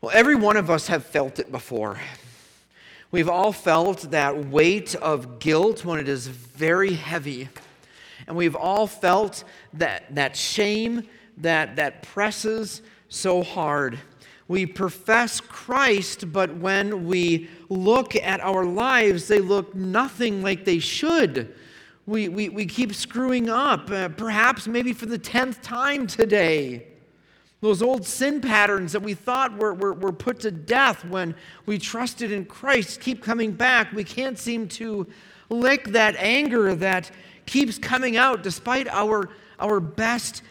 Well, every one of us have felt it before. We've all felt that weight of guilt when it is very heavy. And we've all felt that, that shame that, that presses so hard. We profess Christ, but when we look at our lives, they look nothing like they should. We, we, we keep screwing up, uh, perhaps maybe for the 10th time today. Those old sin patterns that we thought were, were, were put to death when we trusted in Christ keep coming back. We can't seem to lick that anger that keeps coming out despite our, our best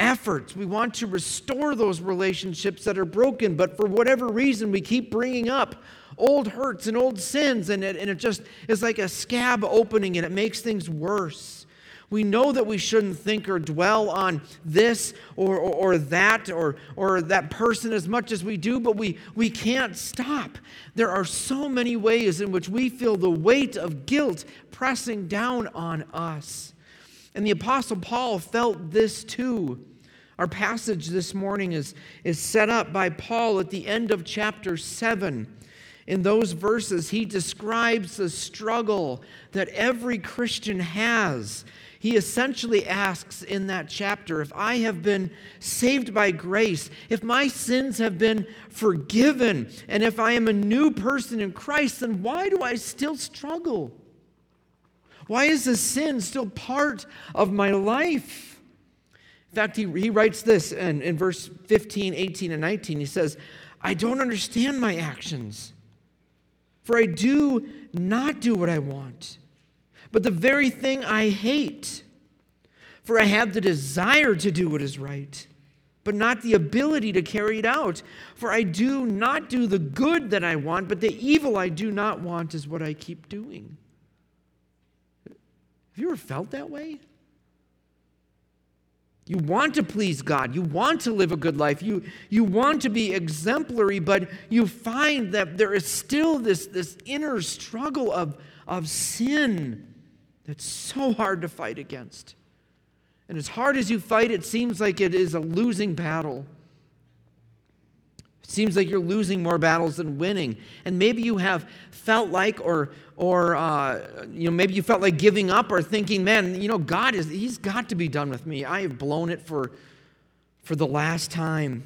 efforts. We want to restore those relationships that are broken, but for whatever reason, we keep bringing up old hurts and old sins, and it, and it just is like a scab opening and it makes things worse. We know that we shouldn't think or dwell on this or, or, or, that or, or that person as much as we do, but we, we can't stop. There are so many ways in which we feel the weight of guilt pressing down on us. And the Apostle Paul felt this too. Our passage this morning is, is set up by Paul at the end of chapter 7. In those verses, he describes the struggle that every Christian has he essentially asks in that chapter if I have been saved by grace, if my sins have been forgiven, and if I am a new person in Christ, then why do I still struggle? Why is the sin still part of my life? In fact, he, he writes this in, in verse 15, 18, and 19. He says, I don't understand my actions, for I do not do what I want but the very thing I hate. For I have the desire to do what is right, but not the ability to carry it out. For I do not do the good that I want, but the evil I do not want is what I keep doing. Have you ever felt that way? You want to please God. You want to live a good life. You, you want to be exemplary, but you find that there is still this, this inner struggle of, of sin that's so hard to fight against. And as hard as you fight, it seems like it is a losing battle. It seems like you're losing more battles than winning. And maybe you have felt like, or, or uh, you know, maybe you felt like giving up or thinking, man, you know, God is, He's got to be done with me. I have blown it for, for the last time.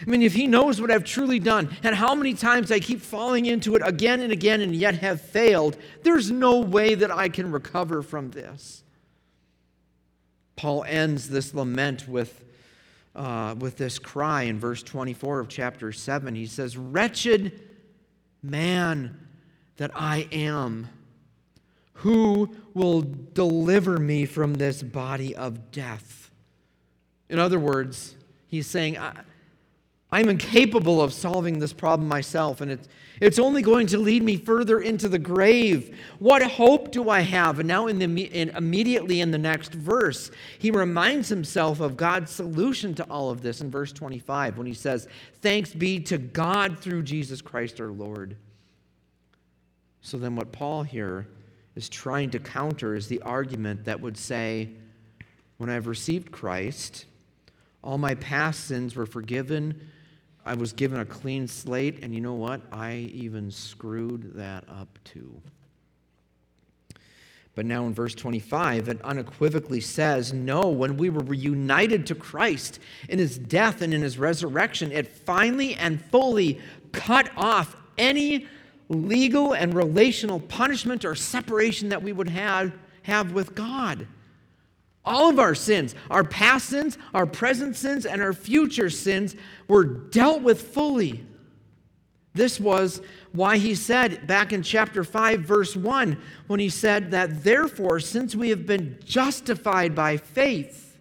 I mean, if he knows what I've truly done and how many times I keep falling into it again and again and yet have failed, there's no way that I can recover from this. Paul ends this lament with, uh, with this cry in verse 24 of chapter 7. He says, Wretched man that I am, who will deliver me from this body of death? In other words, he's saying, I'm incapable of solving this problem myself, and it's, it's only going to lead me further into the grave. What hope do I have? And now, in the, in, immediately in the next verse, he reminds himself of God's solution to all of this in verse 25 when he says, Thanks be to God through Jesus Christ our Lord. So, then what Paul here is trying to counter is the argument that would say, When I've received Christ, all my past sins were forgiven I was given a clean slate, and you know what? I even screwed that up too. But now in verse 25, it unequivocally says, No, when we were reunited to Christ in his death and in his resurrection, it finally and fully cut off any legal and relational punishment or separation that we would have, have with God. All of our sins, our past sins, our present sins, and our future sins, were dealt with fully. This was why he said back in chapter 5, verse 1, when he said that, therefore, since we have been justified by faith,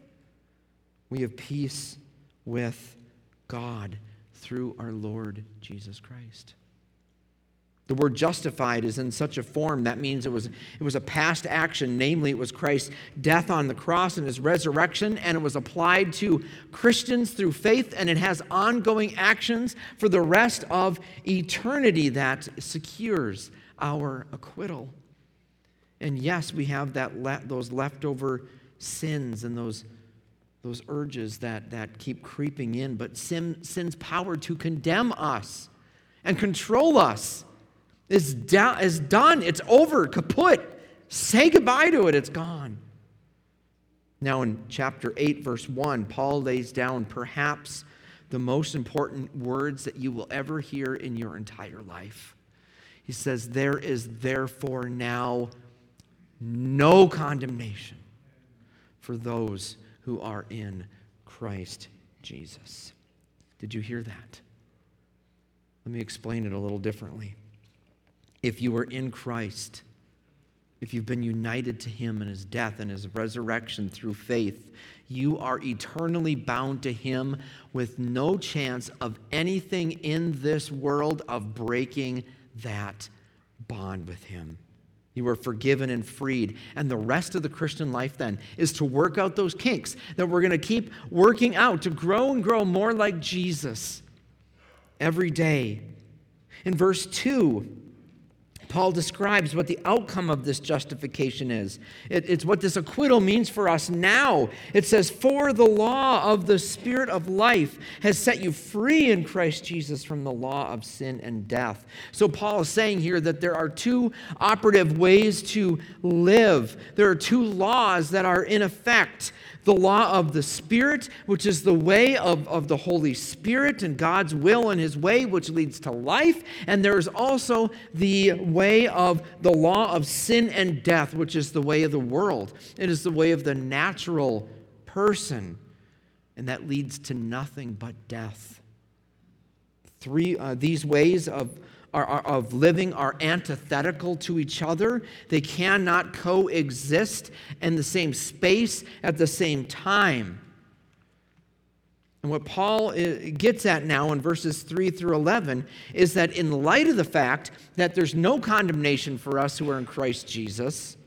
we have peace with God through our Lord Jesus Christ. The word justified is in such a form. That means it was, it was a past action, namely, it was Christ's death on the cross and his resurrection, and it was applied to Christians through faith, and it has ongoing actions for the rest of eternity that secures our acquittal. And yes, we have that le- those leftover sins and those, those urges that, that keep creeping in, but sin, sin's power to condemn us and control us is, done. It's over, kaput. Say goodbye to it, it's gone. Now, in chapter 8, verse 1, Paul lays down perhaps the most important words that you will ever hear in your entire life. He says, There is therefore now no condemnation for those who are in Christ Jesus. Did you hear that? Let me explain it a little differently. If you are in Christ, if you've been united to him in his death and his resurrection through faith, you are eternally bound to him with no chance of anything in this world of breaking that bond with him. You are forgiven and freed. And the rest of the Christian life then is to work out those kinks that we're going to keep working out to grow and grow more like Jesus every day. In verse 2, Paul describes what the outcome of this justification is. It, it's what this acquittal means for us now. It says, For the law of the Spirit of life has set you free in Christ Jesus from the law of sin and death. So, Paul is saying here that there are two operative ways to live, there are two laws that are in effect the law of the Spirit, which is the way of, of the Holy Spirit and God's will and His way, which leads to life. And there's also the way of the law of sin and death, which is the way of the world. It is the way of the natural person. And that leads to nothing but death. Three, uh, these ways of are, are, of living are antithetical to each other. They cannot coexist in the same space at the same time. And what Paul gets at now in verses 3 through 11 is that in light of the fact that there's no condemnation for us who are in Christ Jesus,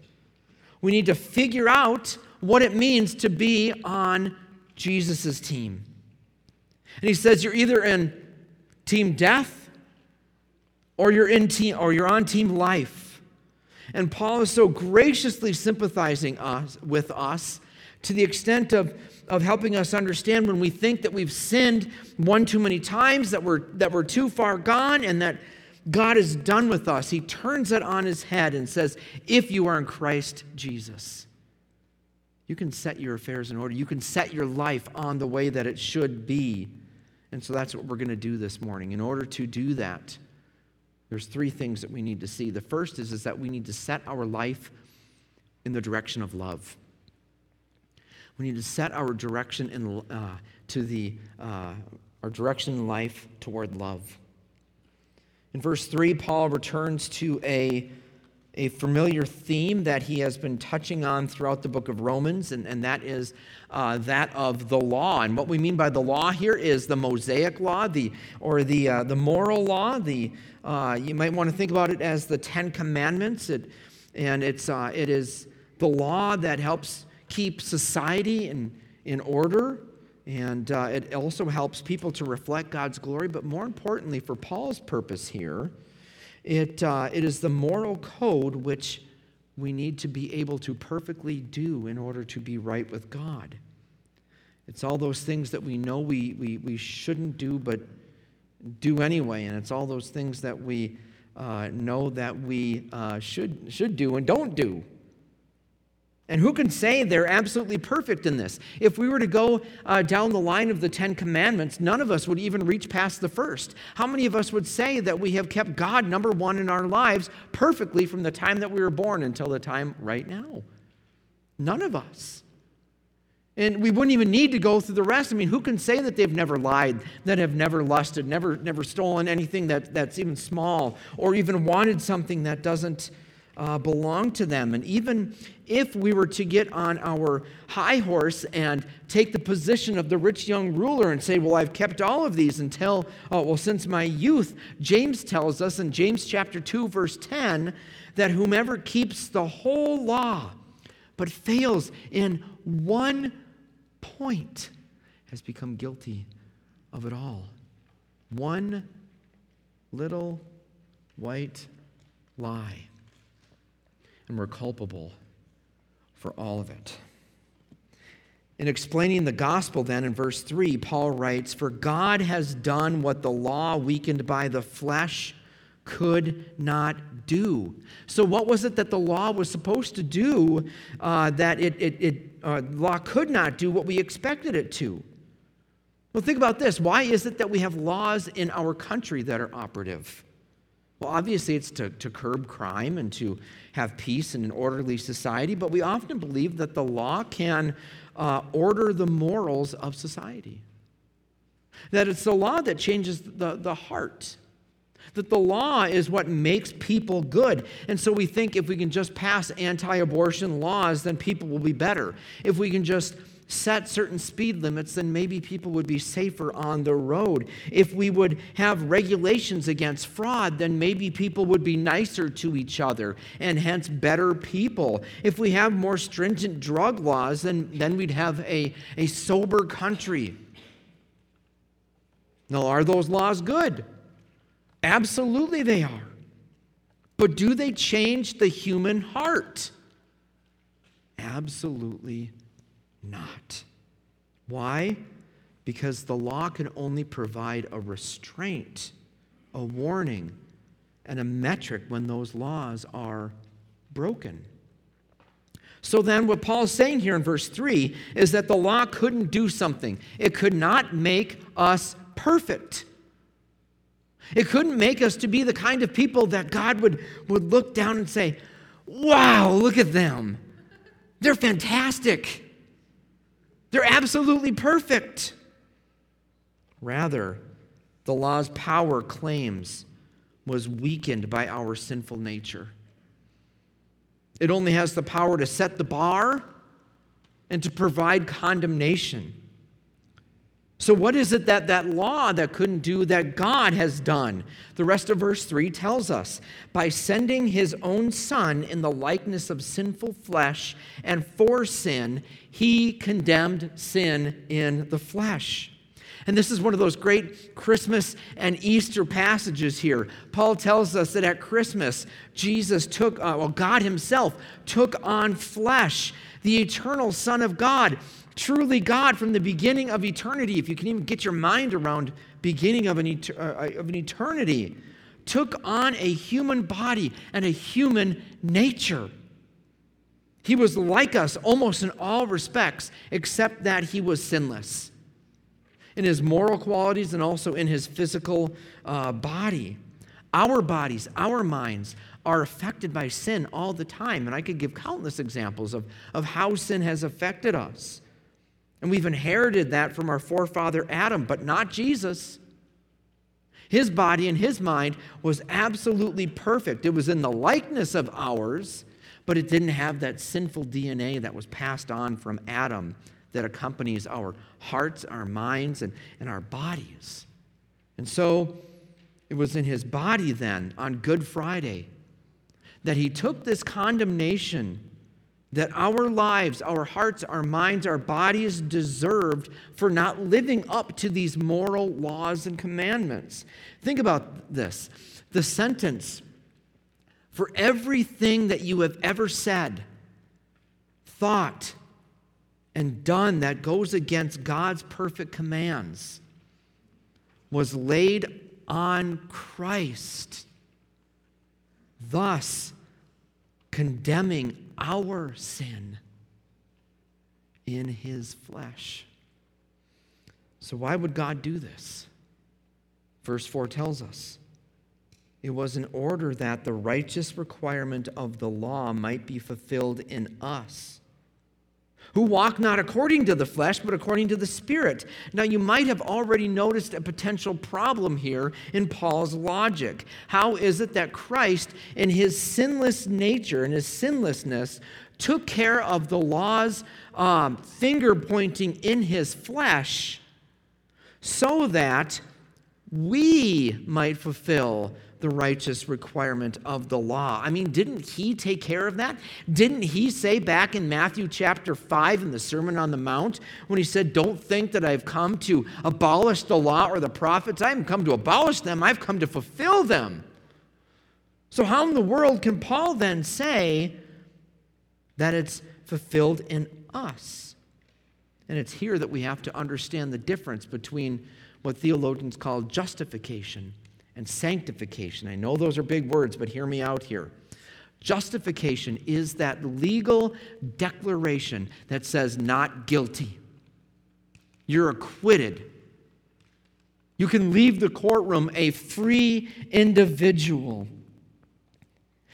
we need to figure out what it means to be on Jesus' team. And he says you're either in team death or you're in team or you're on team life. And Paul is so graciously sympathizing us, with us to the extent of, of helping us understand when we think that we've sinned one too many times, that we're, that we're too far gone, and that God is done with us. He turns it on his head and says, If you are in Christ Jesus, you can set your affairs in order. You can set your life on the way that it should be. And so that's what we're going to do this morning. In order to do that, there's three things that we need to see. The first is, is that we need to set our life in the direction of love. We need to set our direction in, uh, to the, uh, our direction in life toward love. In verse 3, Paul returns to a, a familiar theme that he has been touching on throughout the book of Romans, and, and that is uh, that of the law. And what we mean by the law here is the Mosaic law, the, or the, uh, the moral law, the, uh, you might want to think about it as the Ten Commandments. It, and it's, uh, it is the law that helps keep society in, in order. And uh, it also helps people to reflect God's glory. But more importantly, for Paul's purpose here, it, uh, it is the moral code which we need to be able to perfectly do in order to be right with God. It's all those things that we know we, we, we shouldn't do, but do anyway. And it's all those things that we uh, know that we uh, should, should do and don't do. And who can say they're absolutely perfect in this? If we were to go uh, down the line of the Ten Commandments, none of us would even reach past the first. How many of us would say that we have kept God number one in our lives perfectly from the time that we were born until the time right now? None of us. And we wouldn't even need to go through the rest. I mean, who can say that they've never lied, that have never lusted, never, never stolen anything that, that's even small, or even wanted something that doesn't uh, belong to them? And even if we were to get on our high horse and take the position of the rich young ruler and say, Well, I've kept all of these until, oh, well, since my youth, James tells us in James chapter 2, verse 10, that whomever keeps the whole law but fails in one point has become guilty of it all. One little white lie. And we're culpable for all of it. In explaining the gospel, then in verse 3, Paul writes, For God has done what the law, weakened by the flesh, could not do. So, what was it that the law was supposed to do uh, that it, it, it uh, law could not do what we expected it to? Well, think about this. Why is it that we have laws in our country that are operative? Well, obviously, it's to, to curb crime and to have peace and an orderly society, but we often believe that the law can uh, order the morals of society. That it's the law that changes the, the heart. That the law is what makes people good. And so we think if we can just pass anti abortion laws, then people will be better. If we can just set certain speed limits, then maybe people would be safer on the road. If we would have regulations against fraud, then maybe people would be nicer to each other and hence better people. If we have more stringent drug laws, then, then we'd have a, a sober country. Now, are those laws good? Absolutely, they are. But do they change the human heart? Absolutely not. Why? Because the law can only provide a restraint, a warning, and a metric when those laws are broken. So then, what Paul's saying here in verse 3 is that the law couldn't do something, it could not make us perfect. It couldn't make us to be the kind of people that God would, would look down and say, Wow, look at them. They're fantastic. They're absolutely perfect. Rather, the law's power claims was weakened by our sinful nature. It only has the power to set the bar and to provide condemnation. So, what is it that that law that couldn't do that God has done? The rest of verse 3 tells us by sending his own son in the likeness of sinful flesh and for sin, he condemned sin in the flesh. And this is one of those great Christmas and Easter passages here. Paul tells us that at Christmas, Jesus took, uh, well, God Himself took on flesh, the eternal Son of God truly God from the beginning of eternity, if you can even get your mind around beginning of an, et- uh, of an eternity, took on a human body and a human nature. He was like us almost in all respects, except that he was sinless in his moral qualities and also in his physical uh, body. Our bodies, our minds are affected by sin all the time. And I could give countless examples of, of how sin has affected us. And we've inherited that from our forefather Adam, but not Jesus. His body and his mind was absolutely perfect. It was in the likeness of ours, but it didn't have that sinful DNA that was passed on from Adam that accompanies our hearts, our minds, and, and our bodies. And so it was in his body then, on Good Friday, that he took this condemnation that our lives, our hearts, our minds, our bodies deserved for not living up to these moral laws and commandments. Think about this the sentence for everything that you have ever said, thought, and done that goes against God's perfect commands was laid on Christ. Thus, condemning our sin in his flesh. So, why would God do this? Verse 4 tells us it was in order that the righteous requirement of the law might be fulfilled in us who walk not according to the flesh, but according to the Spirit. Now, you might have already noticed a potential problem here in Paul's logic. How is it that Christ, in his sinless nature and his sinlessness, took care of the law's um, finger pointing in his flesh so that we might fulfill the righteous requirement of the law. I mean, didn't he take care of that? Didn't he say back in Matthew chapter 5 in the Sermon on the Mount when he said, Don't think that I've come to abolish the law or the prophets? I haven't come to abolish them, I've come to fulfill them. So, how in the world can Paul then say that it's fulfilled in us? And it's here that we have to understand the difference between what theologians call justification and sanctification. I know those are big words, but hear me out here. Justification is that legal declaration that says not guilty. You're acquitted. You can leave the courtroom a free individual.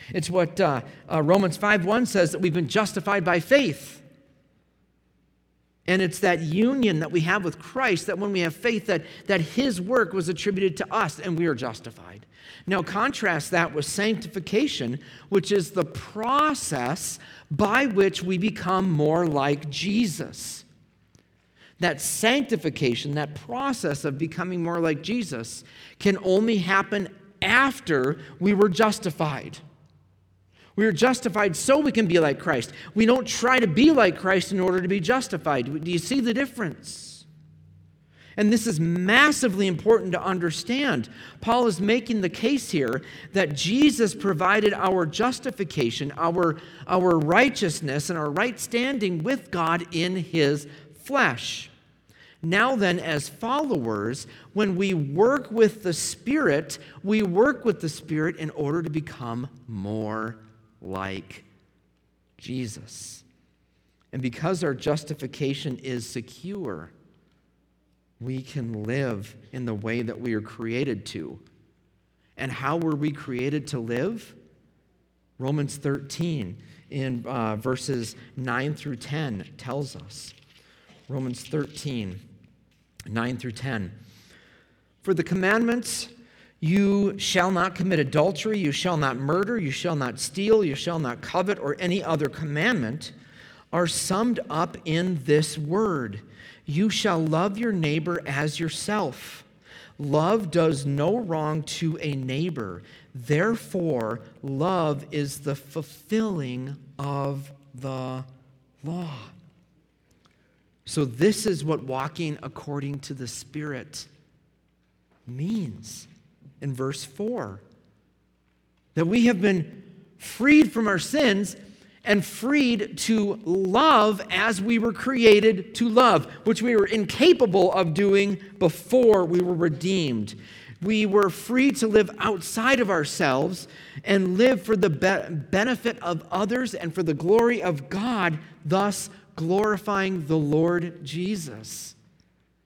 It's what uh, uh, Romans 5 1 says that we've been justified by faith. And it's that union that we have with Christ that when we have faith, that, that his work was attributed to us and we are justified. Now, contrast that with sanctification, which is the process by which we become more like Jesus. That sanctification, that process of becoming more like Jesus, can only happen after we were justified. We are justified so we can be like Christ. We don't try to be like Christ in order to be justified. Do you see the difference? And this is massively important to understand. Paul is making the case here that Jesus provided our justification, our, our righteousness, and our right standing with God in his flesh. Now, then, as followers, when we work with the Spirit, we work with the Spirit in order to become more like Jesus. And because our justification is secure, we can live in the way that we are created to. And how were we created to live? Romans 13, in uh, verses 9 through 10, tells us. Romans 13, 9 through 10. For the commandments you shall not commit adultery, you shall not murder, you shall not steal, you shall not covet, or any other commandment are summed up in this word You shall love your neighbor as yourself. Love does no wrong to a neighbor. Therefore, love is the fulfilling of the law. So, this is what walking according to the Spirit means in verse 4 that we have been freed from our sins and freed to love as we were created to love, which we were incapable of doing before we were redeemed. We were free to live outside of ourselves and live for the be- benefit of others and for the glory of God, thus glorifying the Lord Jesus.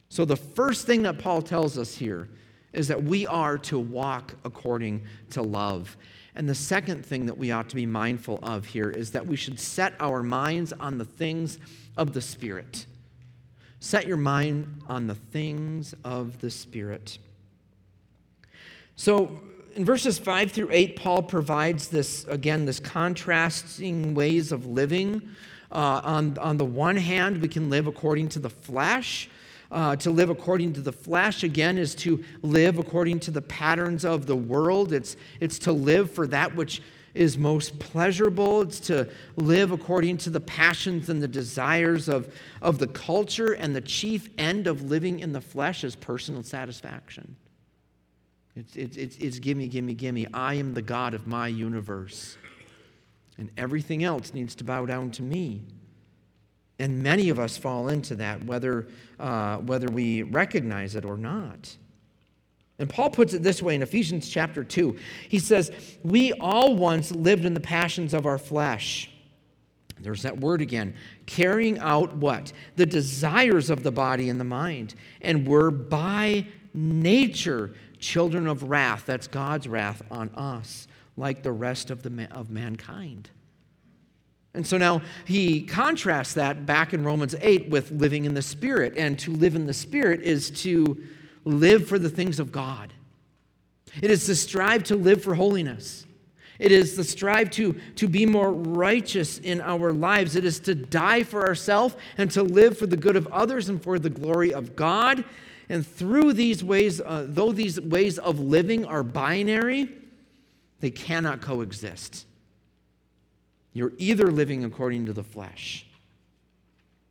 So, the first thing that Paul tells us here is that we are to walk according to love. And the second thing that we ought to be mindful of here is that we should set our minds on the things of the Spirit. Set your mind on the things of the Spirit. So, in verses 5 through 8, Paul provides this, again, this contrasting ways of living. Uh, on, on the one hand, we can live according to the flesh, uh, to live according to the flesh, again, is to live according to the patterns of the world. It's, it's to live for that which is most pleasurable. It's to live according to the passions and the desires of, of the culture. And the chief end of living in the flesh is personal satisfaction. It's, it's, it's, it's gimme, gimme, gimme. I am the God of my universe. And everything else needs to bow down to me. And many of us fall into that, whether, uh, whether we recognize it or not. And Paul puts it this way in Ephesians chapter 2. He says, We all once lived in the passions of our flesh. There's that word again. Carrying out what? The desires of the body and the mind. And were by nature children of wrath. That's God's wrath on us, like the rest of, the, of mankind. And so now he contrasts that back in Romans 8 with living in the Spirit. And to live in the Spirit is to live for the things of God, it is to strive to live for holiness. It is to strive to, to be more righteous in our lives. It is to die for ourselves and to live for the good of others and for the glory of God. And through these ways, uh, though these ways of living are binary, they cannot coexist. You're either living according to the flesh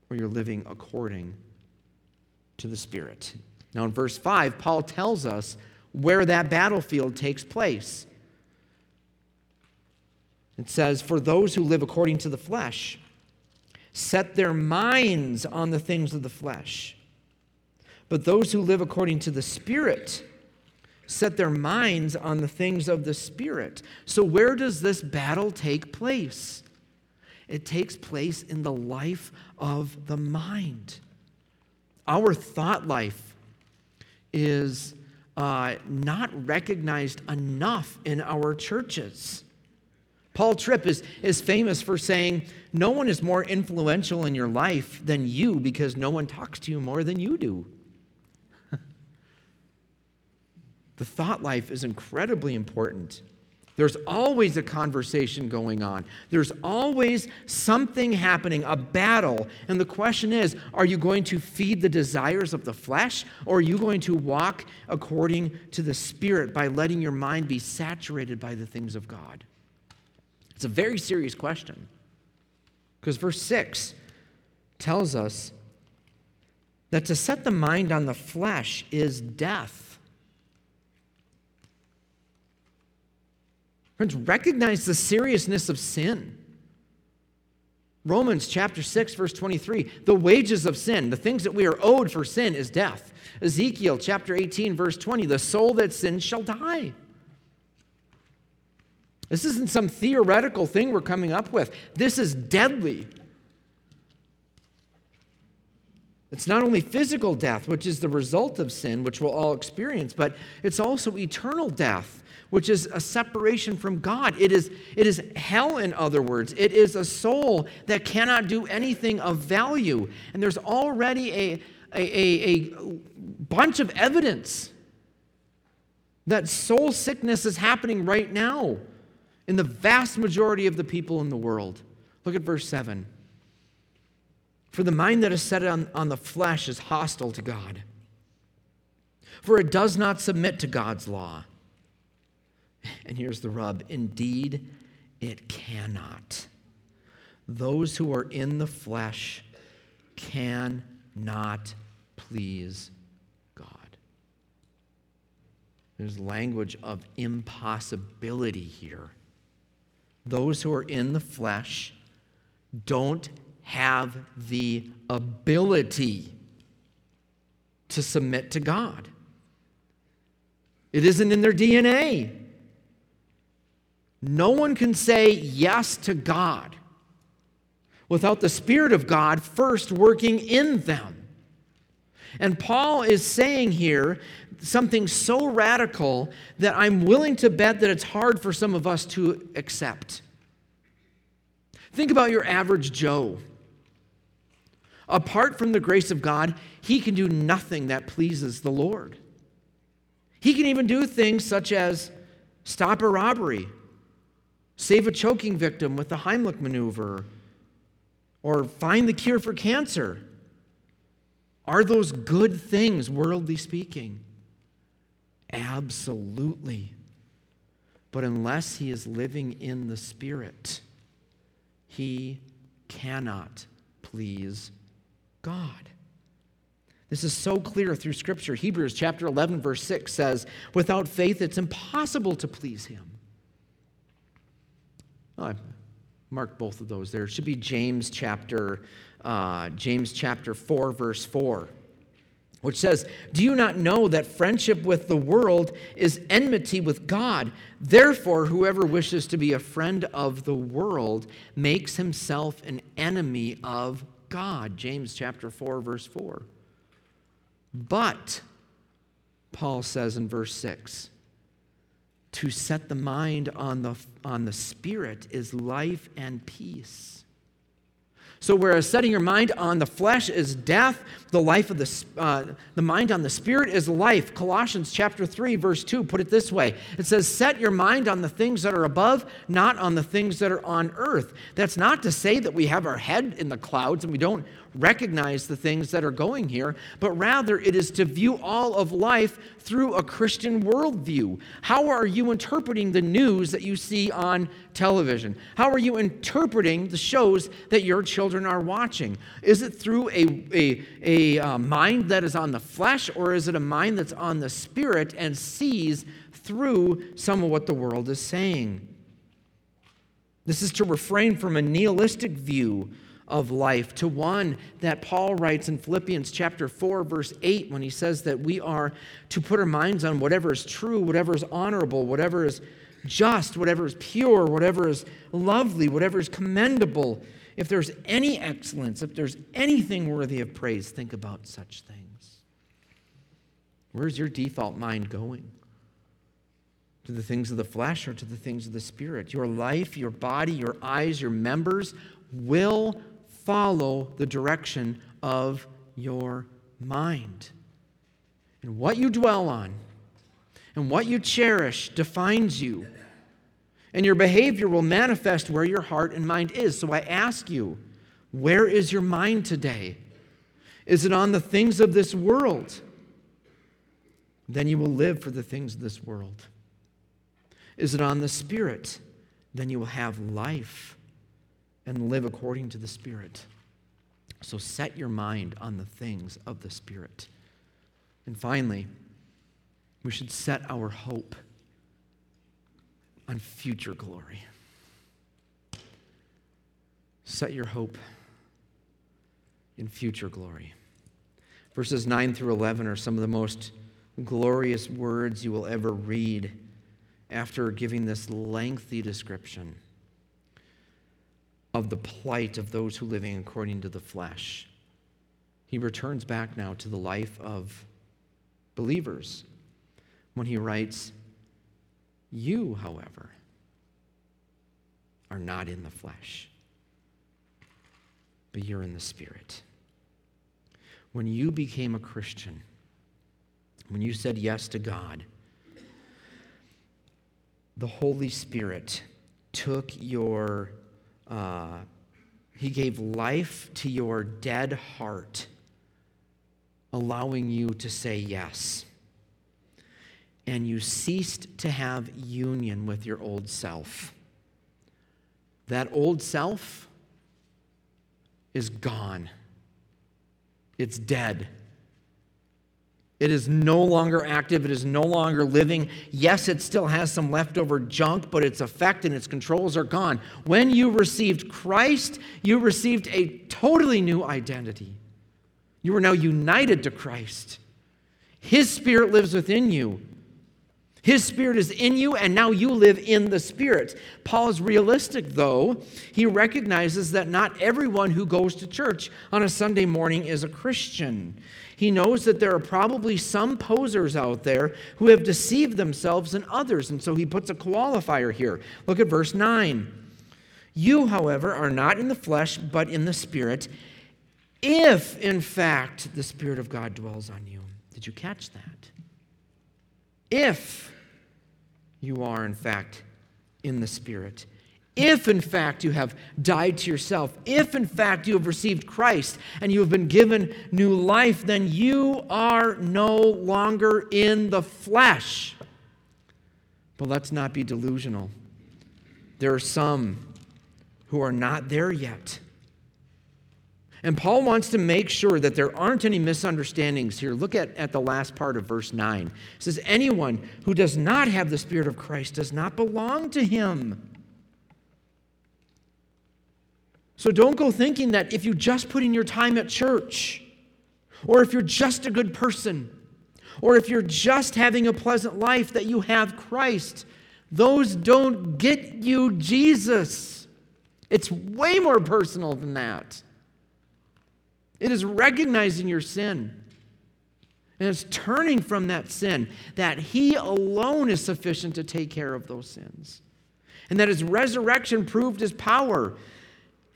or you're living according to the Spirit. Now, in verse 5, Paul tells us where that battlefield takes place. It says, For those who live according to the flesh set their minds on the things of the flesh. But those who live according to the Spirit set their minds on the things of the Spirit. So, where does this battle take place? It takes place in the life of the mind. Our thought life is uh, not recognized enough in our churches. Paul Tripp is, is famous for saying, No one is more influential in your life than you because no one talks to you more than you do. The thought life is incredibly important. There's always a conversation going on. There's always something happening, a battle. And the question is are you going to feed the desires of the flesh, or are you going to walk according to the Spirit by letting your mind be saturated by the things of God? It's a very serious question. Because verse 6 tells us that to set the mind on the flesh is death. Friends, recognize the seriousness of sin. Romans chapter 6, verse 23 the wages of sin, the things that we are owed for sin, is death. Ezekiel chapter 18, verse 20 the soul that sins shall die. This isn't some theoretical thing we're coming up with. This is deadly. It's not only physical death, which is the result of sin, which we'll all experience, but it's also eternal death, which is a separation from God. It is, it is hell, in other words. It is a soul that cannot do anything of value. And there's already a, a, a, a bunch of evidence that soul sickness is happening right now in the vast majority of the people in the world. Look at verse 7. For the mind that is set on, on the flesh is hostile to God, for it does not submit to God's law. And here's the rub indeed, it cannot. Those who are in the flesh cannot please God. There's language of impossibility here those who are in the flesh don't have the ability to submit to God. It isn't in their DNA. No one can say yes to God without the Spirit of God first working in them. And Paul is saying here something so radical that I'm willing to bet that it's hard for some of us to accept. Think about your average Joe. Apart from the grace of God, he can do nothing that pleases the Lord. He can even do things such as stop a robbery, save a choking victim with the Heimlich maneuver, or find the cure for cancer. Are those good things, worldly speaking? Absolutely. But unless he is living in the Spirit, he cannot please God. This is so clear through Scripture. Hebrews chapter 11, verse 6 says, Without faith, it's impossible to please Him. I marked both of those there. It should be James chapter, uh, James chapter 4, verse 4 which says, Do you not know that friendship with the world is enmity with God? Therefore, whoever wishes to be a friend of the world makes himself an enemy of God. James chapter 4, verse 4. But, Paul says in verse 6, to set the mind on the, on the Spirit is life and peace. So, whereas setting your mind on the flesh is death, the life of the, uh, the mind on the spirit is life. Colossians chapter 3, verse 2 put it this way it says, Set your mind on the things that are above, not on the things that are on earth. That's not to say that we have our head in the clouds and we don't recognize the things that are going here, but rather it is to view all of life through a Christian worldview. How are you interpreting the news that you see on television? How are you interpreting the shows that your children are watching? Is it through a, a, a uh, mind that is on the flesh, or is it a mind that's on the spirit and sees through some of what the world is saying? This is to refrain from a nihilistic view of life, to one that Paul writes in Philippians chapter 4, verse 8, when he says that we are to put our minds on whatever is true, whatever is honorable, whatever is just, whatever is pure, whatever is lovely, whatever is commendable. If there's any excellence, if there's anything worthy of praise, think about such things. Where's your default mind going? To the things of the flesh or to the things of the spirit? Your life, your body, your eyes, your members will follow the direction of your mind. And what you dwell on and what you cherish defines you. And your behavior will manifest where your heart and mind is. So I ask you, where is your mind today? Is it on the things of this world? Then you will live for the things of this world. Is it on the Spirit? Then you will have life and live according to the Spirit. So set your mind on the things of the Spirit. And finally, we should set our hope on future glory. Set your hope in future glory. Verses 9 through 11 are some of the most glorious words you will ever read after giving this lengthy description of the plight of those who living according to the flesh. He returns back now to the life of believers when he writes, You, however, are not in the flesh, but you're in the Spirit. When you became a Christian, when you said yes to God, the Holy Spirit took your uh, he gave life to your dead heart, allowing you to say yes. And you ceased to have union with your old self. That old self is gone, it's dead. It is no longer active. It is no longer living. Yes, it still has some leftover junk, but its effect and its controls are gone. When you received Christ, you received a totally new identity. You are now united to Christ. His Spirit lives within you. His Spirit is in you, and now you live in the Spirit. Paul is realistic, though. He recognizes that not everyone who goes to church on a Sunday morning is a Christian. He knows that there are probably some posers out there who have deceived themselves and others, and so he puts a qualifier here. Look at verse 9. You, however, are not in the flesh, but in the Spirit, if in fact the Spirit of God dwells on you. Did you catch that? If you are in fact in the Spirit if in fact you have died to yourself, if in fact you have received Christ and you have been given new life, then you are no longer in the flesh. But let's not be delusional. There are some who are not there yet. And Paul wants to make sure that there aren't any misunderstandings here. Look at, at the last part of verse 9. It says, Anyone who does not have the Spirit of Christ does not belong to him. So don't go thinking that if you just put in your time at church, or if you're just a good person, or if you're just having a pleasant life, that you have Christ. Those don't get you Jesus. It's way more personal than that. It is recognizing your sin. And it's turning from that sin, that He alone is sufficient to take care of those sins. And that His resurrection proved His power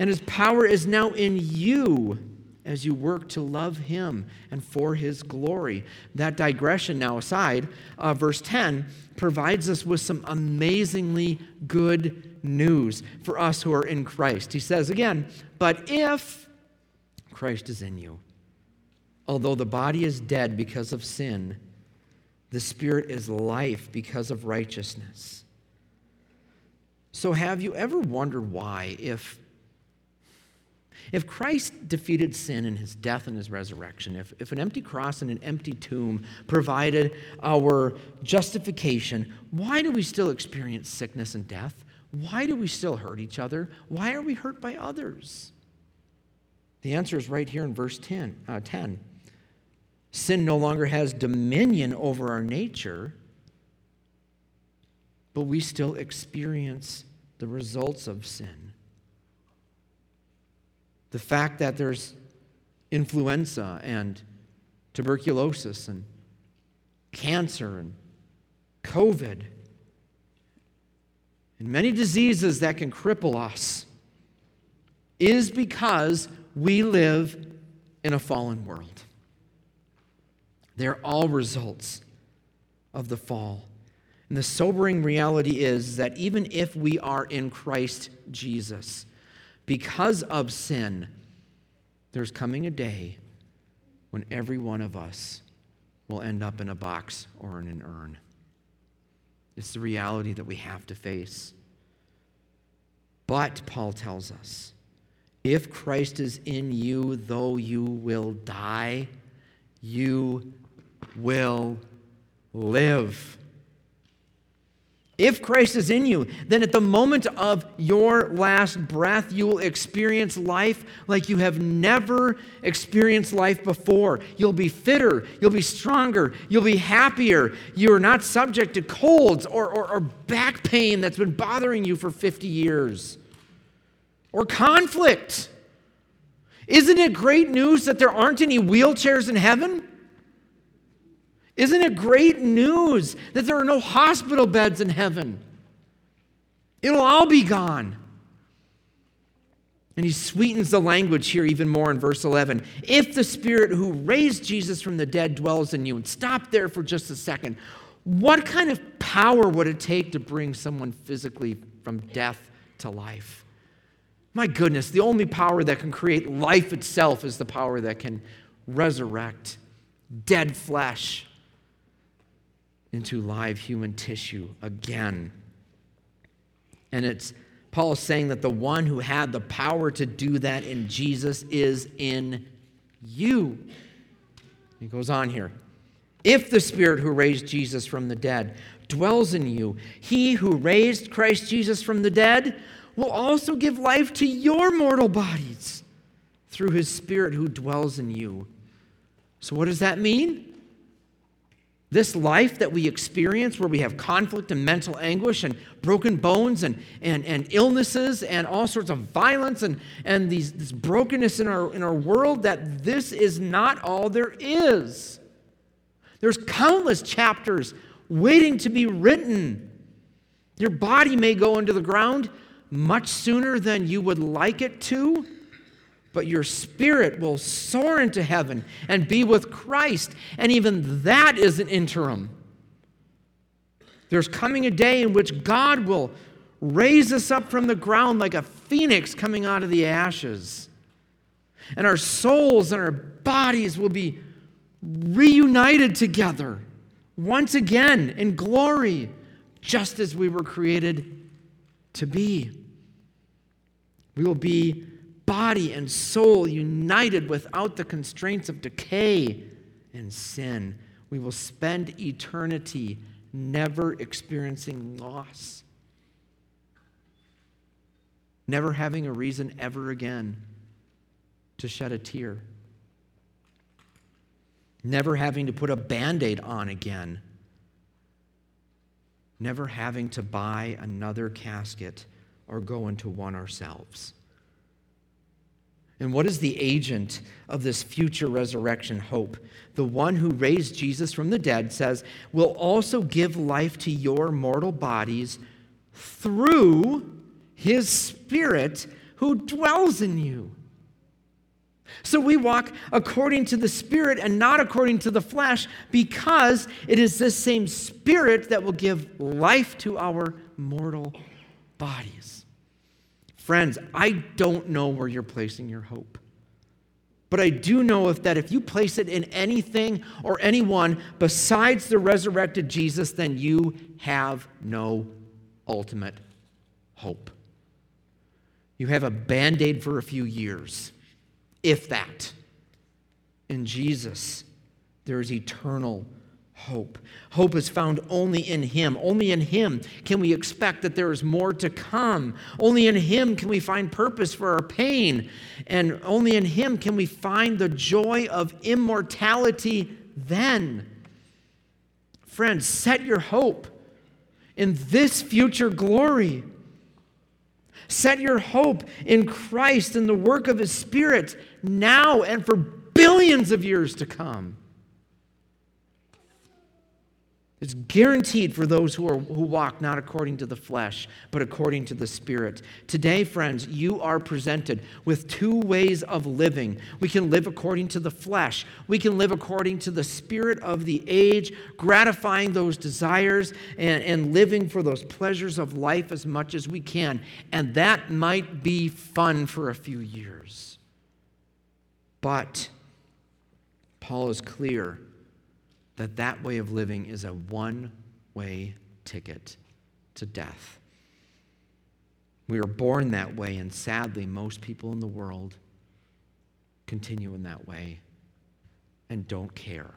and his power is now in you as you work to love him and for his glory. That digression now aside, uh, verse 10 provides us with some amazingly good news for us who are in Christ. He says again, But if Christ is in you, although the body is dead because of sin, the spirit is life because of righteousness. So, have you ever wondered why, if if Christ defeated sin in his death and his resurrection, if, if an empty cross and an empty tomb provided our justification, why do we still experience sickness and death? Why do we still hurt each other? Why are we hurt by others? The answer is right here in verse 10. Uh, 10. Sin no longer has dominion over our nature, but we still experience the results of sin. The fact that there's influenza and tuberculosis and cancer and COVID and many diseases that can cripple us is because we live in a fallen world. They're all results of the fall. And the sobering reality is that even if we are in Christ Jesus, because of sin, there's coming a day when every one of us will end up in a box or in an urn. It's the reality that we have to face. But, Paul tells us, if Christ is in you, though you will die, you will live. If Christ is in you, then at the moment of your last breath, you will experience life like you have never experienced life before. You'll be fitter, you'll be stronger, you'll be happier. You are not subject to colds or, or, or back pain that's been bothering you for 50 years or conflict. Isn't it great news that there aren't any wheelchairs in heaven? Isn't it great news that there are no hospital beds in heaven? It'll all be gone. And he sweetens the language here even more in verse 11. If the Spirit who raised Jesus from the dead dwells in you, and stop there for just a second, what kind of power would it take to bring someone physically from death to life? My goodness, the only power that can create life itself is the power that can resurrect dead flesh into live human tissue again. And it's Paul is saying that the one who had the power to do that in Jesus is in you. He goes on here. If the Spirit who raised Jesus from the dead dwells in you, he who raised Christ Jesus from the dead will also give life to your mortal bodies through his Spirit who dwells in you. So, what does that mean? This life that we experience, where we have conflict and mental anguish and broken bones and, and, and illnesses and all sorts of violence and, and these, this brokenness in our, in our world, that this is not all there is. There's countless chapters waiting to be written. Your body may go into the ground much sooner than you would like it to but your spirit will soar into heaven and be with Christ. And even that is an interim. There's coming a day in which God will raise us up from the ground like a phoenix coming out of the ashes. And our souls and our bodies will be reunited together once again in glory, just as we were created to be. We will be body and soul united without the constraints of decay and sin. We will spend eternity never experiencing loss, never having a reason ever again to shed a tear, never having to put a band aid on again, never having to buy another casket or go into one ourselves. And what is the agent of this future resurrection hope? The one who raised Jesus from the dead says, will also give life to your mortal bodies through his Spirit who dwells in you. So we walk according to the Spirit and not according to the flesh because it is this same Spirit that will give life to our mortal bodies. Friends, I don't know where you're placing your hope. But I do know if that if you place it in anything or anyone besides the resurrected Jesus, then you have no ultimate hope. You have a band aid for a few years, if that. In Jesus, there is eternal hope. Hope is found only in Him. Only in Him can we expect that there is more to come. Only in Him can we find purpose for our pain. And only in Him can we find the joy of immortality then. Friends, set your hope in this future glory. Set your hope in Christ and the work of His Spirit now and for billions of years to come. It's guaranteed for those who, are, who walk not according to the flesh, but according to the Spirit. Today, friends, you are presented with two ways of living. We can live according to the flesh, we can live according to the spirit of the age, gratifying those desires and, and living for those pleasures of life as much as we can. And that might be fun for a few years. But Paul is clear that that way of living is a one way ticket to death. We are born that way, and sadly, most people in the world continue in that way and don't care.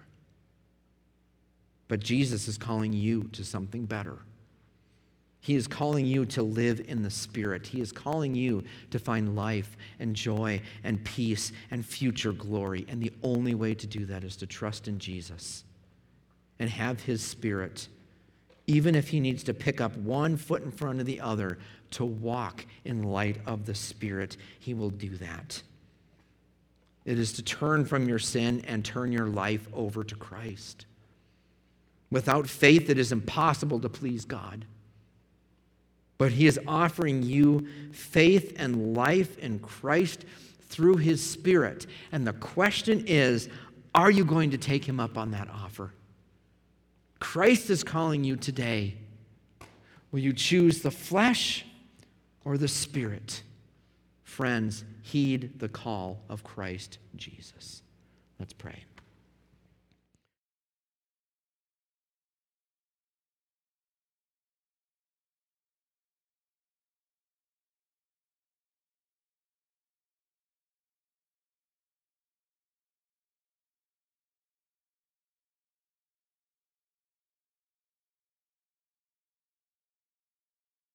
But Jesus is calling you to something better. He is calling you to live in the Spirit. He is calling you to find life and joy and peace and future glory. And the only way to do that is to trust in Jesus and have His Spirit, even if He needs to pick up one foot in front of the other to walk in light of the Spirit, He will do that. It is to turn from your sin and turn your life over to Christ. Without faith, it is impossible to please God. But He is offering you faith and life in Christ through His Spirit. And the question is are you going to take Him up on that offer? Christ is calling you today. Will you choose the flesh or the spirit? Friends, heed the call of Christ Jesus. Let's pray.